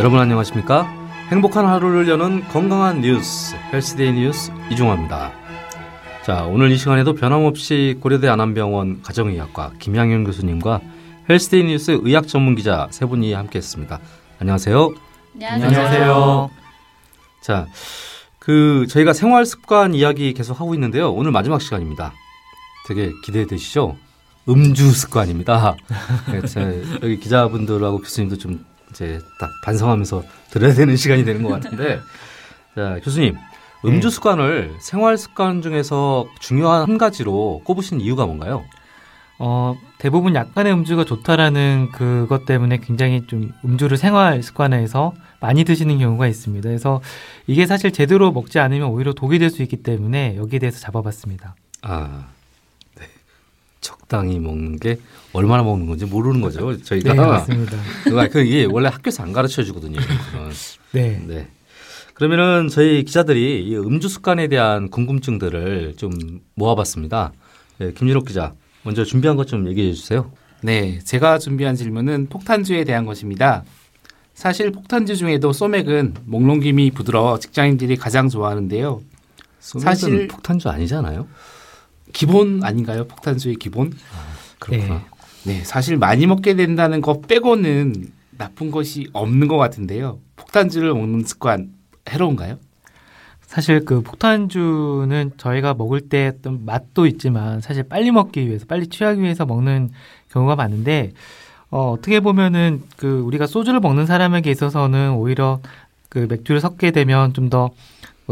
여러분 안녕하십니까? 행복한 하루를 여는 건강한 뉴스, 헬스데이 뉴스 이중화입니다. 자, 오늘 이 시간에도 변함없이 고려대 안암병원 가정의학과 김양현 교수님과 헬스데이 뉴스 의학 전문 기자 세 분이 함께 했습니다. 안녕하세요. 안녕하세요. 자, 그 저희가 생활 습관 이야기 계속 하고 있는데요. 오늘 마지막 시간입니다. 되게 기대되시죠? 음주 습관입니다. 네, 제 여기 기자분들하고 교수님도 좀 이제 딱 반성하면서 들어야 되는 시간이 되는 것 같은데, 자 교수님 음주 네. 습관을 생활 습관 중에서 중요한 한 가지로 꼽으신 이유가 뭔가요? 어, 대부분 약간의 음주가 좋다라는 그것 때문에 굉장히 좀 음주를 생활 습관에서 많이 드시는 경우가 있습니다. 그래서 이게 사실 제대로 먹지 않으면 오히려 독이 될 수 있기 때문에 여기에 대해서 잡아봤습니다. 아, 네. 적당히 먹는 게 얼마나 먹는 건지 모르는 거죠. 저희가. 네, 맞습니다. 그 이게 원래 학교에서 안 가르쳐 주거든요. 네. 네. 그러면은 저희 기자들이 이 음주 습관에 대한 궁금증들을 좀 모아봤습니다. 네, 김유록 기자, 먼저 준비한 것 좀 얘기해 주세요. 네, 제가 준비한 질문은 폭탄주에 대한 것입니다. 사실 폭탄주 중에도 소맥은 목넘김이 부드러워 직장인들이 가장 좋아하는데요. 사실- 폭탄주 아니잖아요. 기본 아닌가요? 폭탄주의 기본? 그렇구나. 네, 사실 많이 먹게 된다는 것 빼고는 나쁜 것이 없는 것 같은데요. 폭탄주를 먹는 습관 해로운가요? 사실 그 폭탄주는 저희가 먹을 때 어떤 맛도 있지만 사실 빨리 먹기 위해서 빨리 취하기 위해서 먹는 경우가 많은데 어, 어떻게 보면은 그 우리가 소주를 먹는 사람에게 있어서는 오히려 그 맥주를 섞게 되면 좀 더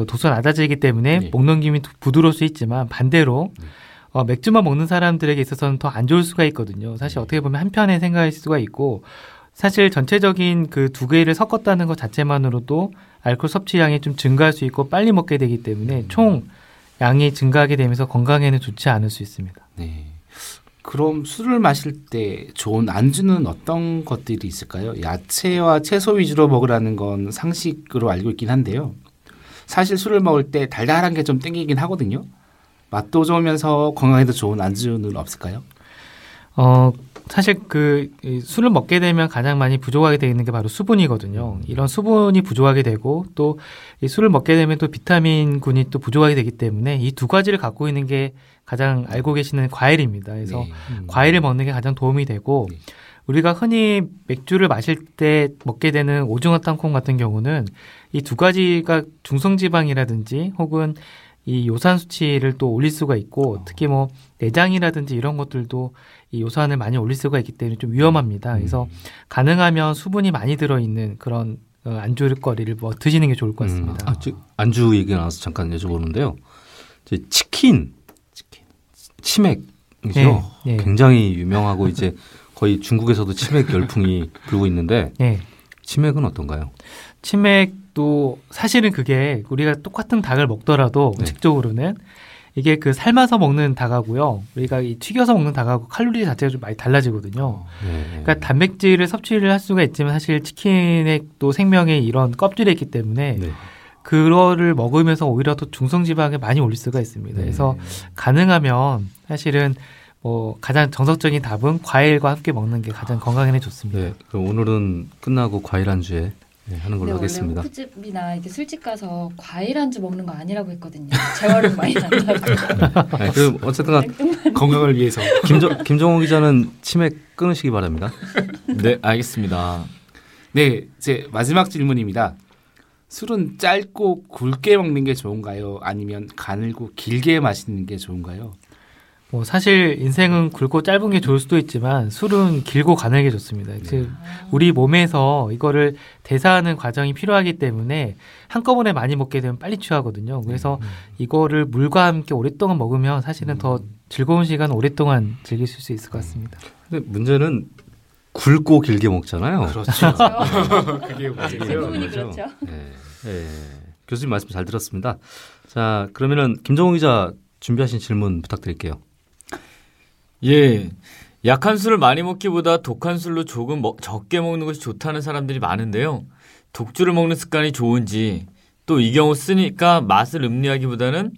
도수가 낮아지기 때문에 네. 목 넘김이 두- 부드러울 수 있지만 반대로 어, 맥주만 먹는 사람들에게 있어서는 더 안 좋을 수가 있거든요. 사실 어떻게 보면 한편의 생각일 수가 있고 사실 전체적인 그 두 개를 섞었다는 것 자체만으로도 알코올 섭취량이 좀 증가할 수 있고 빨리 먹게 되기 때문에 총 양이 증가하게 되면서 건강에는 좋지 않을 수 있습니다. 네. 그럼 술을 마실 때 좋은 안주는 어떤 것들이 있을까요? 야채와 채소 위주로 먹으라는 건 상식으로 알고 있긴 한데요. 사실 술을 먹을 때 달달한 게 좀 땡기긴 하거든요. 맛도 좋으면서 건강에도 좋은 안주는 없을까요? 어, 사실 그이 술을 먹게 되면 가장 많이 부족하게 되는 게 바로 수분이거든요. 이런 수분이 부족하게 되고 또이 술을 먹게 되면 또 비타민군이 또 부족하게 되기 때문에 이 두 가지를 갖고 있는 게 가장 알고 계시는 과일입니다. 그래서 네. 과일을 먹는 게 가장 도움이 되고 네. 우리가 흔히 맥주를 마실 때 먹게 되는 오징어 땅콩 같은 경우는 이 두 가지가 중성지방이라든지 혹은 이 요산 수치를 또 올릴 수가 있고 특히 뭐 내장이라든지 이런 것들도 이 요산을 많이 올릴 수가 있기 때문에 좀 위험합니다. 그래서 가능하면 수분이 많이 들어 있는 그런 어, 안주거리를 뭐 드시는 게 좋을 것 같습니다. 음, 아, 저, 안주 얘기가 나와서 잠깐 여쭤보는데요. 이제 치킨, 치맥이죠. 네, 네. 굉장히 유명하고 이제 거의 중국에서도 치맥 열풍이 불고 있는데 네. 치맥은 어떤가요? 치맥도 사실은 그게 우리가 똑같은 닭을 먹더라도 네. 음식적으로는 이게 그 삶아서 먹는 닭하고요. 우리가 이 튀겨서 먹는 닭하고 칼로리 자체가 좀 많이 달라지거든요. 네. 그러니까 단백질을 섭취를 할 수가 있지만 사실 치킨의 또 생명의 이런 껍질이 있기 때문에 네. 그거를 먹으면서 오히려 더 중성지방에 많이 올릴 수가 있습니다. 그래서 가능하면 사실은 뭐 가장 정석적인 답은 과일과 함께 먹는 게 가장 건강에 좋습니다. 네. 그럼 오늘은 끝나고 과일 안주에 네, 하는 걸로 근데 하겠습니다. 원래 호프집이나 이렇게 술집 가서 과일 안주 먹는 거 아니라고 했거든요. 재활용 많이 난다고. 네, 그럼 어쨌든 간 건강을 위해서. 김정, 김정호 기자는 치맥 끊으시기 바랍니다. 네, 알겠습니다. 네, 제 마지막 질문입니다. 술은 짧고 굵게 먹는 게 좋은가요? 아니면 가늘고 길게 마시는 게 좋은가요? 뭐 사실 인생은 굵고 짧은 게 좋을 수도 있지만 술은 길고 가늘게 좋습니다. 즉 우리 몸에서 이거를 대사하는 과정이 필요하기 때문에 한꺼번에 많이 먹게 되면 빨리 취하거든요. 그래서 이거를 물과 함께 오랫동안 먹으면 사실은 더 즐거운 시간 오랫동안 즐기실 수 있을 것 같습니다. 근데 문제는 굵고 길게 먹잖아요. 그렇죠. 그게 거죠. 그렇죠. 네. 네. 교수님 말씀 잘 들었습니다. 자, 그러면은 김정호 기자 준비하신 질문 부탁드릴게요. 예. 약한 술을 많이 먹기보다 독한 술로 조금 먹- 적게 먹는 것이 좋다는 사람들이 많은데요. 독주를 먹는 습관이 좋은지 또 이 경우 쓰니까 맛을 음미하기보다는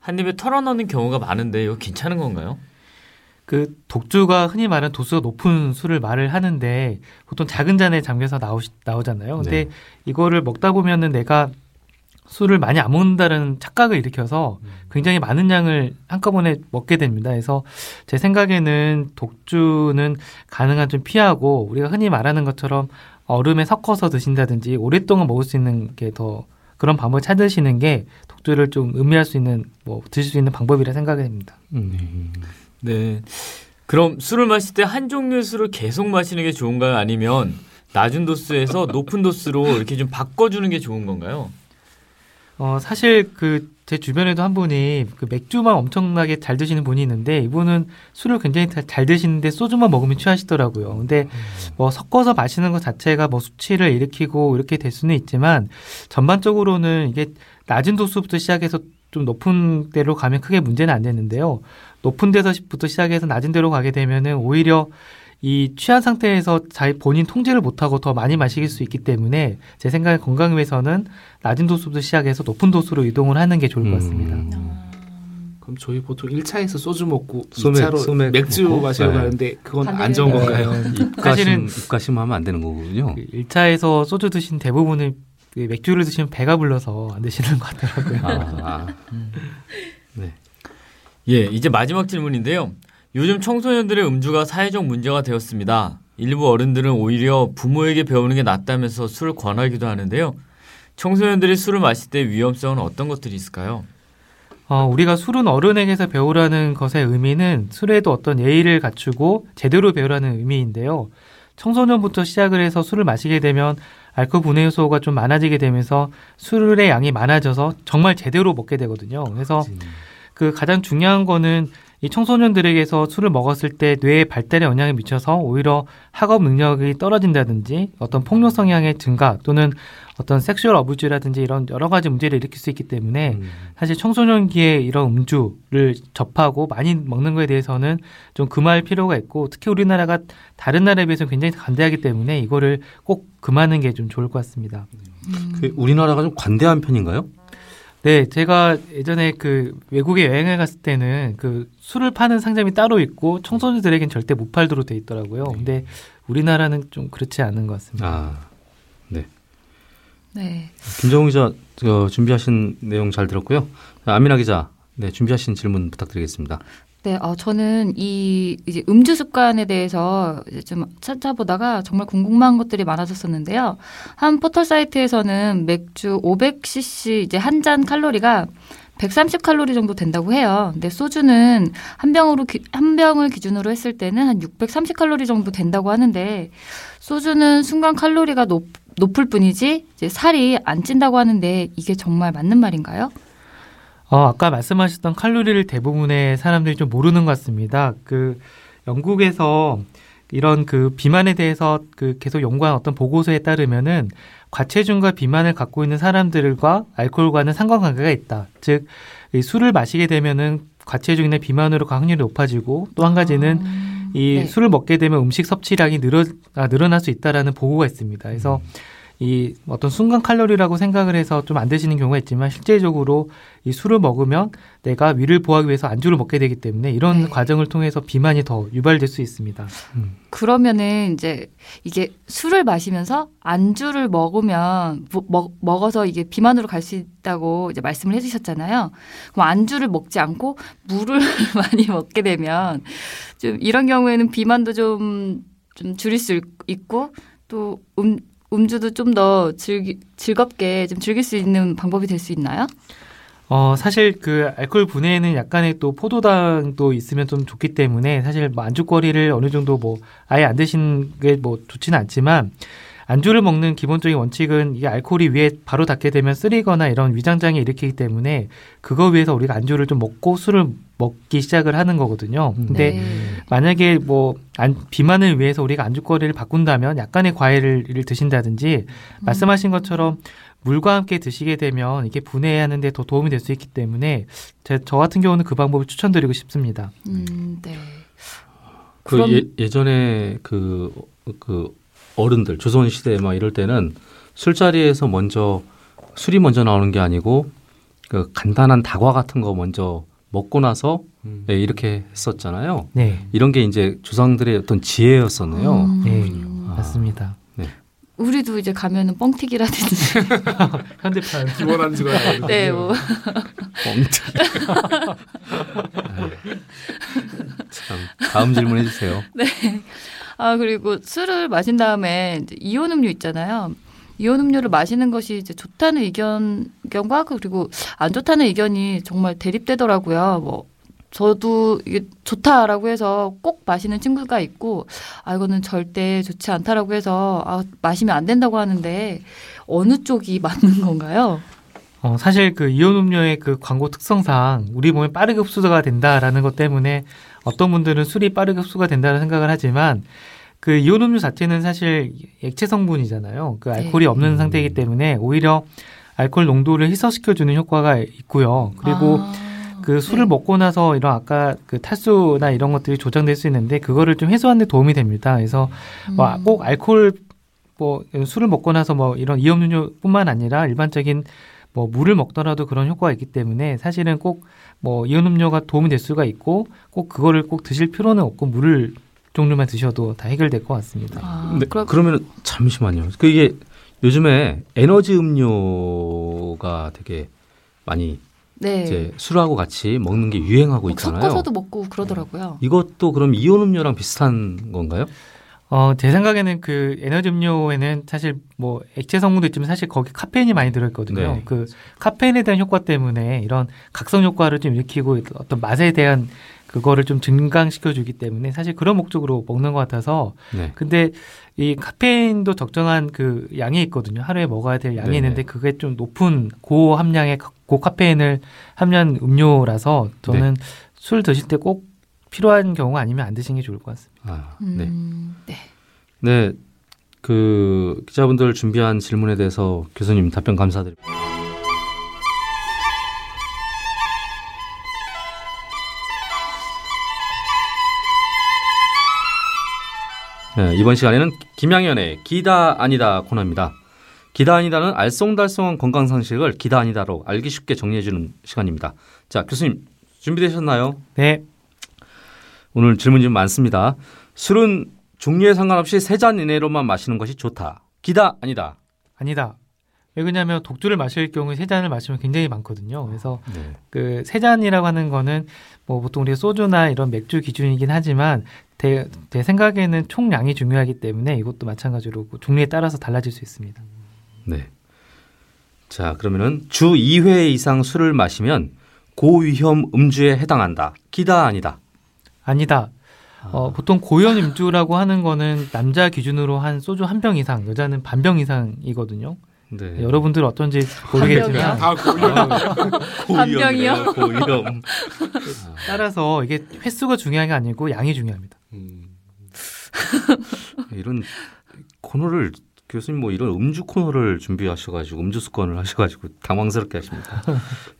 한 입에 털어넣는 경우가 많은데 이거 괜찮은 건가요? 그 독주가 흔히 말하는 도수가 높은 술을 말을 하는데 보통 작은 잔에 잠겨서 나오 나오잖아요. 근데 네. 이거를 먹다 보면은 내가 술을 많이 안 먹는다는 착각을 일으켜서 굉장히 많은 양을 한꺼번에 먹게 됩니다. 그래서 제 생각에는 독주는 가능한 좀 피하고 우리가 흔히 말하는 것처럼 얼음에 섞어서 드신다든지 오랫동안 먹을 수 있는 게 더 그런 방법을 찾으시는 게 독주를 좀 의미할 수 있는 뭐 드실 수 있는 방법이라 생각이 됩니다. 음. 네. 그럼 술을 마실 때 한 종류의 술을 계속 마시는 게 좋은가요? 아니면 낮은 도수에서 높은 도수로 이렇게 좀 바꿔주는 게 좋은 건가요? 어, 사실 그 제 주변에도 한 분이 그 맥주만 엄청나게 잘 드시는 분이 있는데 이분은 술을 굉장히 다- 잘 드시는데 소주만 먹으면 취하시더라고요. 근데 뭐 섞어서 마시는 것 자체가 뭐 수치를 일으키고 이렇게 될 수는 있지만 전반적으로는 이게 낮은 도수부터 시작해서 좀 높은 데로 가면 크게 문제는 안 되는데요. 높은 데서부터 시작해서 낮은 데로 가게 되면은 오히려 이 취한 상태에서 자기 본인 통제를 못하고 더 많이 마실 수 있기 때문에 제 생각에 건강을 위해서는 낮은 도수부터 시작해서 높은 도수로 이동을 하는 게 좋을 것 같습니다. 음. 그럼 저희 보통 1차에서 소주 먹고 소맥, 2차로 소맥 맥주 먹고? 마시려고 네. 하는데 그건 안 좋은 거예요. 건가요? 입가심 사실은- 입가심 하면 안 되는 거군요. 그 1차에서 소주 드신 대부분은 그 맥주를 드시면 배가 불러서 안 드시는 것 같더라고요. 아, 아. 예, 이제 마지막 질문인데요. 요즘 청소년들의 음주가 사회적 문제가 되었습니다. 일부 어른들은 오히려 부모에게 배우는 게 낫다면서 술을 권하기도 하는데요. 청소년들이 술을 마실 때 위험성은 어떤 것들이 있을까요? 어, 우리가 술은 어른에게서 배우라는 것의 의미는 술에도 어떤 예의를 갖추고 제대로 배우라는 의미인데요. 청소년부터 시작을 해서 술을 마시게 되면 알코올 분해 요소가 좀 많아지게 되면서 술의 양이 많아져서 정말 제대로 먹게 되거든요. 그래서 그 가장 중요한 거는 이 청소년들에게서 술을 먹었을 때 뇌의 발달에 영향을 미쳐서 오히려 학업 능력이 떨어진다든지 어떤 폭력 성향의 증가 또는 어떤 sexual abuse라든지 이런 여러 가지 문제를 일으킬 수 있기 때문에 음. 사실 청소년기에 이런 음주를 접하고 많이 먹는 거에 대해서는 좀 금할 필요가 있고 특히 우리나라가 다른 나라에 비해서 굉장히 관대하기 때문에 이거를 꼭 금하는 게 좀 좋을 것 같습니다. 그 우리나라가 좀 관대한 편인가요? 네, 제가 예전에 그 외국에 여행을 갔을 때는 그 술을 파는 상점이 따로 있고 청소년들에겐 절대 못 팔도록 돼 있더라고요. 근데 우리나라는 좀 그렇지 않은 것 같습니다. 아, 네. 김정우 기자 저, 준비하신 내용 잘 들었고요. 자, 아미나 기자, 네 준비하신 질문 부탁드리겠습니다. 네, 어, 저는 이 이제 음주 습관에 대해서 이제 좀 찾아보다가 정말 궁금한 것들이 많아졌었는데요. 한 포털 사이트에서는 맥주 500cc 이제 한 잔 칼로리가 130 칼로리 정도 된다고 해요. 근데 소주는 한 병으로 기- 한 병을 기준으로 했을 때는 한 630 칼로리 정도 된다고 하는데 소주는 순간 칼로리가 높, 높을 뿐이지 이제 살이 안 찐다고 하는데 이게 정말 맞는 말인가요? 어, 아까 말씀하셨던 칼로리를 대부분의 사람들이 좀 모르는 것 같습니다. 그 영국에서 이런 그 비만에 대해서 그 계속 연구한 어떤 보고서에 따르면은 과체중과 비만을 갖고 있는 사람들과 알코올과는 상관관계가 있다. 즉, 이 술을 마시게 되면은 과체중이나 비만으로 가 확률이 높아지고 또 한 가지는 아, 이 네. 술을 먹게 되면 음식 섭취량이 늘어 아, 늘어날 수 있다라는 보고가 있습니다. 그래서 이 어떤 순간 칼로리라고 생각을 해서 좀 안 드시는 경우가 있지만 실제적으로 이 술을 먹으면 내가 위를 보호하기 위해서 안주를 먹게 되기 때문에 이런 네. 과정을 통해서 비만이 더 유발될 수 있습니다. 그러면은 이제 이게 술을 마시면서 안주를 먹으면 뭐- 먹, 먹어서 이게 비만으로 갈 수 있다고 이제 말씀을 해주셨잖아요. 그럼 안주를 먹지 않고 물을 많이 먹게 되면 좀 이런 경우에는 비만도 좀, 좀 줄일 수 있고 또 음, 음주도 좀 더 즐기, 즐겁게 좀 즐길 수 있는 방법이 될 수 있나요? 어, 사실 그 알코올 분해에는 약간의 또 포도당도 있으면 좀 좋기 때문에 사실 뭐 안주거리를 어느 정도 뭐 아예 안 드시는 게 뭐 좋지는 않지만 안주를 먹는 기본적인 원칙은 이게 알코올이 위에 바로 닿게 되면 쓰리거나 이런 위장장애 일으키기 때문에 그거 위해서 우리가 안주를 좀 먹고 술을 먹기 시작을 하는 거거든요. 근데 네. 만약에 뭐 안, 비만을 위해서 우리가 안주거리를 바꾼다면 약간의 과일을 드신다든지 말씀하신 것처럼 물과 함께 드시게 되면 이게 분해하는데 더 도움이 될 수 있기 때문에 제, 저 같은 경우는 그 방법을 추천드리고 싶습니다. 음, 네. 그 그럼- 예, 예전에 그, 그 어른들 조선 시대 막 이럴 때는 술자리에서 먼저 술이 먼저 나오는 게 아니고 그 간단한 다과 같은 거 먼저 먹고 나서 음. 예, 이렇게 했었잖아요. 네, 이런 게 이제 조상들의 어떤 지혜였었네요. 음. 네, 맞습니다. 우리도 이제 가면은 뻥튀기라든지 현대판 기본 안주가 나오거든요. 네, 뭐 뻥튀기. 참 다음 질문 해 주세요. 아 그리고 술을 마신 다음에 이온 음료 있잖아요. 이온 음료를 마시는 것이 이제 좋다는 의견 의견과 그리고 안 좋다는 의견이 정말 대립되더라고요. 뭐 저도 이게 좋다라고 해서 꼭 마시는 친구가 있고 아 이거는 절대 좋지 않다라고 해서 아 마시면 안 된다고 하는데 어느 쪽이 맞는 건가요? 어, 사실 그 이온 음료의 그 광고 특성상 우리 몸에 빠르게 흡수가 된다라는 것 때문에 어떤 분들은 술이 빠르게 흡수가 된다는 생각을 하지만 그 이온 음료 자체는 사실 액체 성분이잖아요. 그 알코올이 네. 없는 상태이기 때문에 오히려 알코올 농도를 희석시켜주는 효과가 있고요. 그리고 아, 그 술을 네. 먹고 나서 이런 아까 그 탈수나 이런 것들이 조장될 수 있는데 그거를 좀 해소하는 데 도움이 됩니다. 그래서 뭐 음. 꼭 알코올 뭐 술을 먹고 나서 뭐 이런 이온음료뿐만 아니라 일반적인 뭐 물을 먹더라도 그런 효과가 있기 때문에 사실은 꼭 뭐 이온 음료가 도움이 될 수가 있고 꼭 그거를 꼭 드실 필요는 없고 물을 종류만 드셔도 다 해결될 것 같습니다. 아, 근데 그럼 그러면 잠시만요. 그 이게 요즘에 에너지 음료가 되게 많이 네. 이제 술하고 같이 먹는 게 유행하고 뭐 있잖아요. 섞어서도 먹고 그러더라고요. 이것도 그럼 이온 음료랑 비슷한 건가요? 어, 제 생각에는 그 에너지 음료에는 사실 뭐 액체 성분도 있지만 사실 거기 카페인이 많이 들어있거든요. 네. 그 카페인에 대한 효과 때문에 이런 각성 효과를 좀 일으키고 어떤 맛에 대한 그거를 좀 증강시켜 주기 때문에 사실 그런 목적으로 먹는 것 같아서 네. 근데 이 카페인도 적정한 그 양이 있거든요. 하루에 먹어야 될 양이 네네. 있는데 그게 좀 높은 고함량의 가- 고카페인을 함유한 음료라서 저는 네. 술 드실 때 꼭 필요한 경우가 아니면 안 드시는 게 좋을 것 같습니다. 아, 네. 음, 네. 네. 그 기자분들 준비한 질문에 대해서 교수님 답변 감사드립니다. 네, 이번 시간에는 김양현의 기다 아니다 코너입니다. 기다 아니다는 알쏭달쏭한 건강 상식을 기다 아니다로 알기 쉽게 정리해주는 시간입니다. 자, 교수님 준비되셨나요? 네. 오늘 질문이 좀 많습니다. 술은 종류에 상관없이 세 잔 이내로만 마시는 것이 좋다. 기다 아니다. 아니다. 왜 그러냐면 독주를 마실 경우에 세 잔을 마시면 굉장히 많거든요. 그래서 네. 그세 잔이라고 하는 거는 뭐 보통 우리가 소주나 이런 맥주 기준이긴 하지만 제, 제 생각에는 총량이 중요하기 때문에 이것도 마찬가지로 그 종류에 따라서 달라질 수 있습니다. 네. 자, 그러면은 주 2회 이상 술을 마시면 고위험 음주에 해당한다. 기다 아니다. 아니다. 어, 보통 고연 음주라고 하는 거는 남자 기준으로 한 소주 한 병 이상, 여자는 반 병 이상이거든요. 네. 여러분들 어떤지? 모르겠지만 다. 반병이요? 고위험. 따라서 이게 횟수가 중요한 게 아니고 양이 중요합니다. 음. 이런 코너를 교수님 뭐 이런 음주 코너를 준비하셔가지고 음주 습관을 하셔가지고 당황스럽게 하십니다.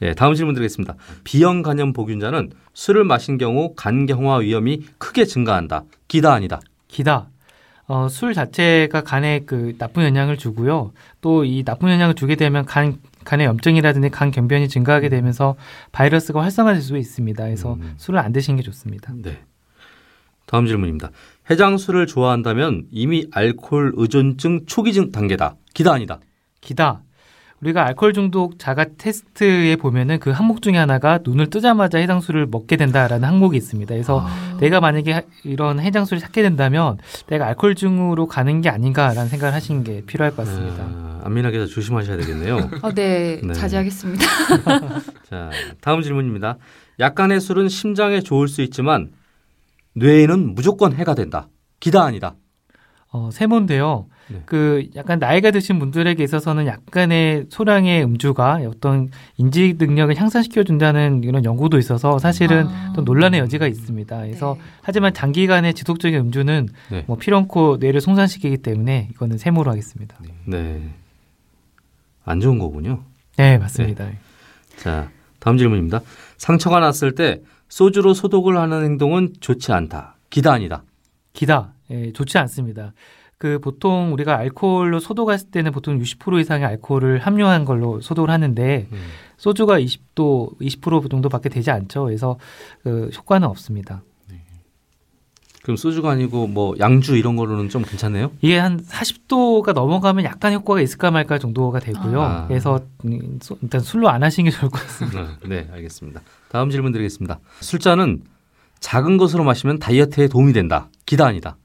예, 다음 질문 드리겠습니다. 비형 간염 보균자는 술을 마신 경우 간경화 위험이 크게 증가한다. 기다 아니다. 기다. 어, 술 자체가 간에 그 나쁜 영향을 주고요. 또 이 나쁜 영향을 주게 되면 간 간의 염증이라든지 간 경변이 증가하게 되면서 바이러스가 활성화될 수 있습니다. 그래서 음. 술을 안 드시는 게 좋습니다. 네. 다음 질문입니다. 해장술을 좋아한다면 이미 알코올 의존증 초기 증 단계다. 기다 아니다. 기다. 우리가 알코올 중독 자가 테스트에 보면은 그 항목 중에 하나가 눈을 뜨자마자 해장술을 먹게 된다라는 항목이 있습니다. 그래서 아. 내가 만약에 하- 이런 해장술을 찾게 된다면 내가 알코올증으로 가는 게 아닌가라는 생각을 하시는 게 필요할 것 같습니다. 아, 안민아 기자 조심하셔야 되겠네요. 아, 네, 네. 자제하겠습니다. 자, 다음 질문입니다. 약간의 술은 심장에 좋을 수 있지만 뇌에는 무조건 해가 된다. 기다 아니다. 어, 세모인데요. 네. 그 약간 나이가 드신 분들에게 있어서는 약간의 소량의 음주가 어떤 인지 능력을 향상시켜 준다는 이런 연구도 있어서 사실은 아. 또 논란의 여지가 있습니다. 그래서 네. 하지만 장기간의 지속적인 음주는 네. 뭐 피로코 뇌를 손상시키기 때문에 이거는 세모로 하겠습니다. 네. 안 좋은 거군요. 네, 맞습니다. 자, 다음 질문입니다. 상처가 났을 때 소주로 소독을 하는 행동은 좋지 않다. 기다 아니다. 기다 예, 좋지 않습니다. 그 보통 우리가 알코올로 소독했을 때는 보통 60% 이상의 알코올을 함유한 걸로 소독을 하는데 음. 소주가 20도, 20% 정도밖에 되지 않죠. 그래서 그 효과는 없습니다. 그럼 소주가 아니고 뭐 양주 이런 걸로는 좀 괜찮네요. 이게 한 40도가 넘어가면 약간 효과가 있을까 말까 정도가 되고요. 아. 그래서 일단 술로 안 하시는 게 좋을 것 같습니다. 네, 알겠습니다. 다음 질문 드리겠습니다. 술자는 작은 것으로 마시면 다이어트에 도움이 된다. 기다 아니다.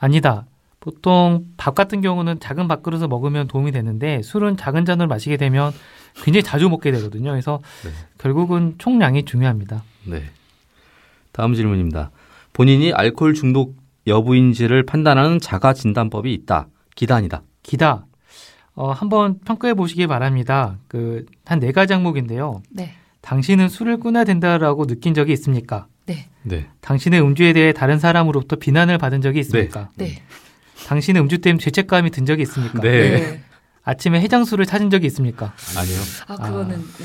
아니다. 보통 밥 같은 경우는 작은 밥그릇을 먹으면 도움이 되는데 술은 작은 잔으로 마시게 되면 굉장히 자주 먹게 되거든요. 그래서 네. 결국은 총량이 중요합니다. 네. 다음 질문입니다. 본인이 알코올 중독 여부인지를 판단하는 자가 진단법이 있다. 기다 아니다. 기다. 어, 한번 평가해 보시기 바랍니다. 그, 한 네 가지 항목인데요. 네. 당신은 술을 끊어야 된다라고 느낀 적이 있습니까? 네. 당신의 음주에 대해 다른 사람으로부터 비난을 받은 적이 있습니까? 네. 당신의 음주 때문에 죄책감이 든 적이 있습니까? 네. 아침에 해장술을 찾은 적이 있습니까? 아니요. 아 그거는 네.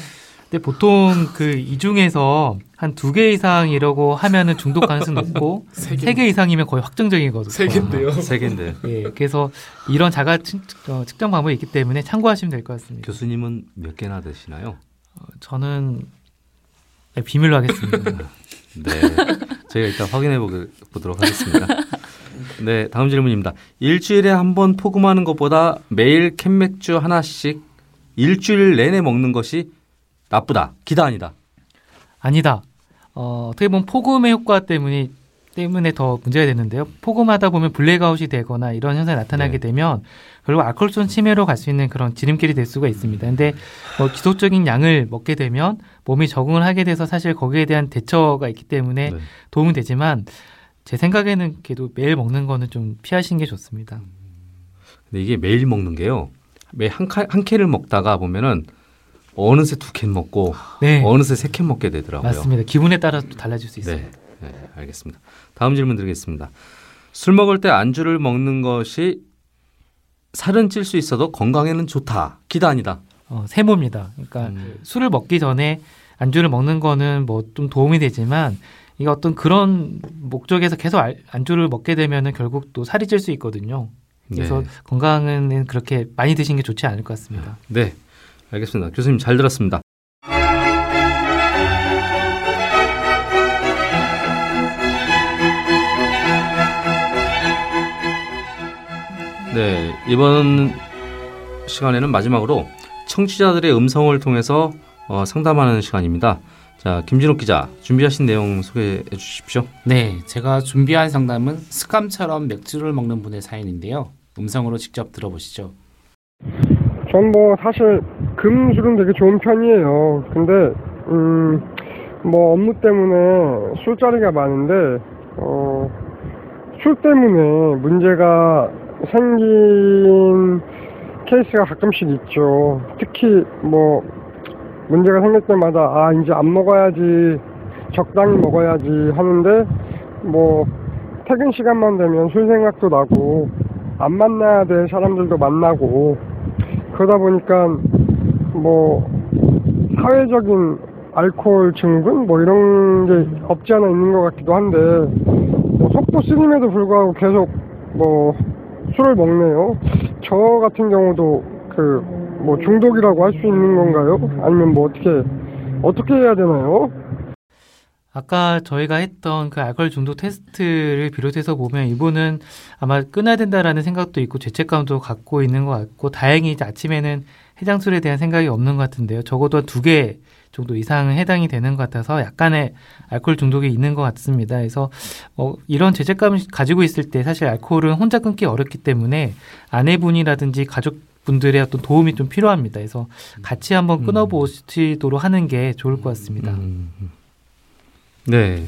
근데 보통 그 이 중에서 한 두 개 이상 이라고 하면은 중독 가능성이 높고 세 개 이상이면 거의 확정적이거든요. 세 개인데요. 세 개인데. 예, 그래서 이런 자가 측, 어, 측정 방법이 있기 때문에 참고하시면 될 것 같습니다. 교수님은 몇 개나 되시나요? 어, 저는 네, 비밀로 하겠습니다. 네. 저희가 일단 확인해 보- 보도록 하겠습니다. 네, 다음 질문입니다. 일주일에 한 번 포금하는 것보다 매일 캔맥주 하나씩 일주일 내내 먹는 것이 나쁘다. 기다 아니다. 아니다. 어, 어떻게 보면 포금의 효과 때문에 때문에 더 문제가 되는데요. 폭음하다 보면 블랙아웃이 되거나 이런 현상이 나타나게 네. 되면 결국 알코올성 치매로 갈 수 있는 그런 지름길이 될 수가 있습니다. 근데 뭐 지속적인 양을 먹게 되면 몸이 적응을 하게 돼서 사실 거기에 대한 대처가 있기 때문에 네. 도움이 되지만 제 생각에는 그래도 매일 먹는 거는 좀 피하시는 게 좋습니다. 근데 이게 매일 먹는 게요. 매일 한 캔을 먹다가 보면은 어느새 두 캔 먹고 네, 어느새 세 캔 먹게 되더라고요. 맞습니다. 기분에 따라서 또 달라질 수 있습니다. 네, 네, 알겠습니다. 다음 질문 드리겠습니다. 술 먹을 때 안주를 먹는 것이 살은 찔 수 있어도 건강에는 좋다. 기다 아니다. 어, 세모입니다. 그러니까 음. 술을 먹기 전에 안주를 먹는 거는 뭐 좀 도움이 되지만 이게 어떤 그런 목적에서 계속 알- 안주를 먹게 되면은 결국 또 살이 찔 수 있거든요. 그래서 네. 건강은 그렇게 많이 드시는 게 좋지 않을 것 같습니다. 네, 알겠습니다. 교수님 잘 들었습니다. 네, 이번 시간에는 마지막으로 청취자들의 음성을 통해서 어, 상담하는 시간입니다. 자, 김진욱 기자 준비하신 내용 소개해 주십시오. 네, 제가 준비한 상담은 스kam처럼 맥주를 먹는 분의 사연인데요. 음성으로 직접 들어보시죠. 전 뭐 사실 금술은 되게 좋은 편이에요. 근데 음 뭐 업무 때문에 술자리가 많은데 어 술 때문에 문제가 생긴 케이스가 가끔씩 있죠. 특히 뭐 문제가 생길 때마다 아 이제 안 먹어야지 적당히 먹어야지 하는데 뭐 퇴근 시간만 되면 술 생각도 나고 안 만나야 될 사람들도 만나고 그러다 보니까 뭐 사회적인 알코올 증분 뭐 이런 게 없지 않아 있는 것 같기도 한데 뭐 속도 쓰림에도 불구하고 계속 뭐 술을 먹네요. 저 같은 경우도 그 뭐 중독이라고 할 수 있는 건가요? 아니면 뭐 어떻게 어떻게 해야 되나요? 아까 저희가 했던 그 알코올 중독 테스트를 비롯해서 보면 이분은 아마 끊어야 된다라는 생각도 있고 죄책감도 갖고 있는 것 같고 다행히 아침에는 해장술에 대한 생각이 없는 것 같은데요. 적어도 두 개 정도 이상은 해당이 되는 것 같아서 약간의 알코올 중독이 있는 것 같습니다. 그래서 어, 이런 죄책감을 가지고 있을 때 사실 알코올은 혼자 끊기 어렵기 때문에 아내분이라든지 가족 분들의 어떤 도움이 좀 필요합니다. 그래서 같이 한번 끊어보시도록 하는 게 좋을 것 같습니다. 음, 네,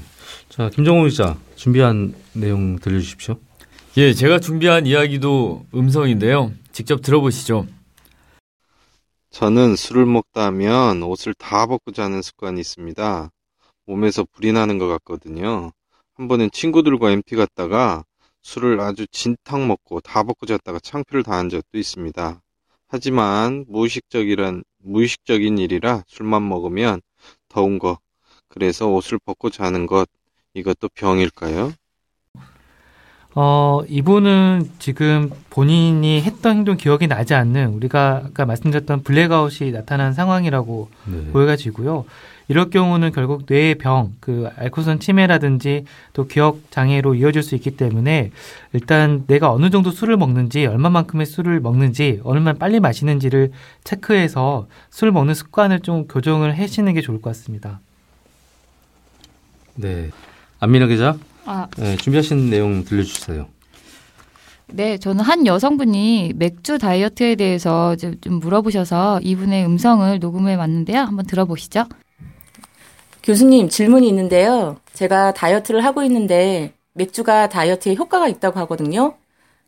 자 김정우 기자 준비한 내용 들려주십시오. 예, 제가 준비한 이야기도 음성인데요. 직접 들어보시죠. 저는 술을 먹다 하면 옷을 다 벗고 자는 습관이 있습니다. 몸에서 불이 나는 것 같거든요. 한 번은 친구들과 MT 갔다가 술을 아주 진탕 먹고 다 벗고 잤다가 창피를 당한 적도 있습니다. 하지만 무의식적이란, 무의식적인 일이라 술만 먹으면 더운 거, 그래서 옷을 벗고 자는 것, 이것도 병일까요? 어, 이분은 지금 본인이 했던 행동 기억이 나지 않는 우리가 아까 말씀드렸던 블랙아웃이 나타난 상황이라고 네. 보여지고요. 이럴 경우는 결국 뇌의 병, 그 알코올성 치매라든지 또 기억 장애로 이어질 수 있기 때문에 일단 내가 어느 정도 술을 먹는지, 얼마만큼의 술을 먹는지, 얼마나 빨리 마시는지를 체크해서 술 먹는 습관을 좀 교정을 하시는 게 좋을 것 같습니다. 네. 안민아 기자, 아, 네, 준비하신 내용 들려주세요. 네, 저는 한 여성분이 맥주 다이어트에 대해서 좀 물어보셔서 이분의 음성을 녹음해 왔는데요. 한번 들어보시죠. 교수님 질문이 있는데요. 제가 다이어트를 하고 있는데 맥주가 다이어트에 효과가 있다고 하거든요.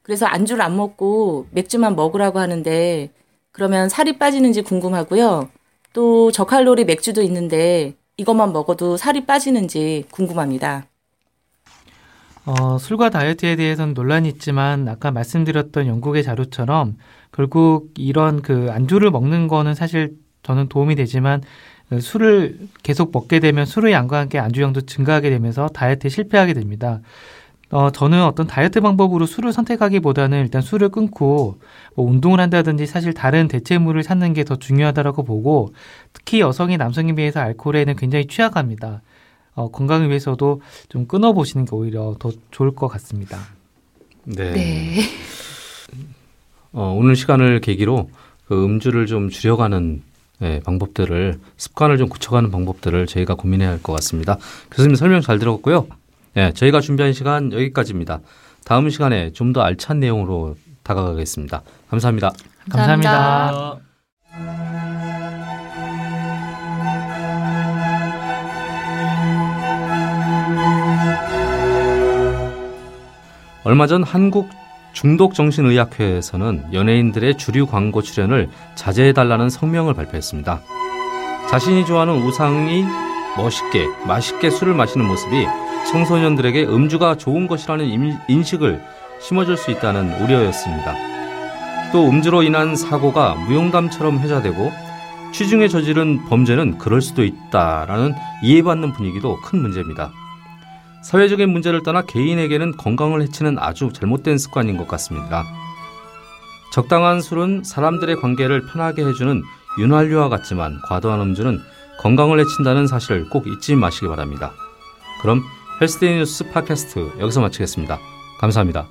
그래서 안주를 안 먹고 맥주만 먹으라고 하는데 그러면 살이 빠지는지 궁금하고요. 또 저칼로리 맥주도 있는데 이것만 먹어도 살이 빠지는지 궁금합니다. 어, 술과 다이어트에 대해서는 논란이 있지만 아까 말씀드렸던 영국의 자료처럼 결국 이런 그 안주를 먹는 거는 사실 저는 도움이 되지만 그 술을 계속 먹게 되면 술의 양과 함께 안주량도 증가하게 되면서 다이어트에 실패하게 됩니다. 어, 저는 어떤 다이어트 방법으로 술을 선택하기보다는 일단 술을 끊고 뭐 운동을 한다든지 사실 다른 대체물을 찾는 게 더 중요하다라고 보고 특히 여성이 남성에 비해서 알코올에는 굉장히 취약합니다. 어, 건강을 위해서도 좀 끊어보시는 게 오히려 더 좋을 것 같습니다. 네. 네. 어, 오늘 시간을 계기로 그 음주를 좀 줄여가는 예, 방법들을 습관을 좀 고쳐가는 방법들을 저희가 고민해야 할 것 같습니다. 교수님 설명 잘 들었고요. 예, 저희가 준비한 시간 여기까지입니다. 다음 시간에 좀 더 알찬 내용으로 다가가겠습니다. 감사합니다. 감사합니다. 얼마 전 한국 중독정신의학회에서는 연예인들의 주류 광고 출연을 자제해달라는 성명을 발표했습니다. 자신이 좋아하는 우상이 멋있게, 맛있게 술을 마시는 모습이 청소년들에게 음주가 좋은 것이라는 임- 인식을 심어줄 수 있다는 우려였습니다. 또 음주로 인한 사고가 무용담처럼 회자되고 취중에 저지른 범죄는 그럴 수도 있다라는 이해받는 분위기도 큰 문제입니다. 사회적인 문제를 떠나 개인에게는 건강을 해치는 아주 잘못된 습관인 것 같습니다. 적당한 술은 사람들의 관계를 편하게 해주는 윤활유와 같지만 과도한 음주는 건강을 해친다는 사실을 꼭 잊지 마시기 바랍니다. 그럼 헬스데이 뉴스 팟캐스트 여기서 마치겠습니다. 감사합니다.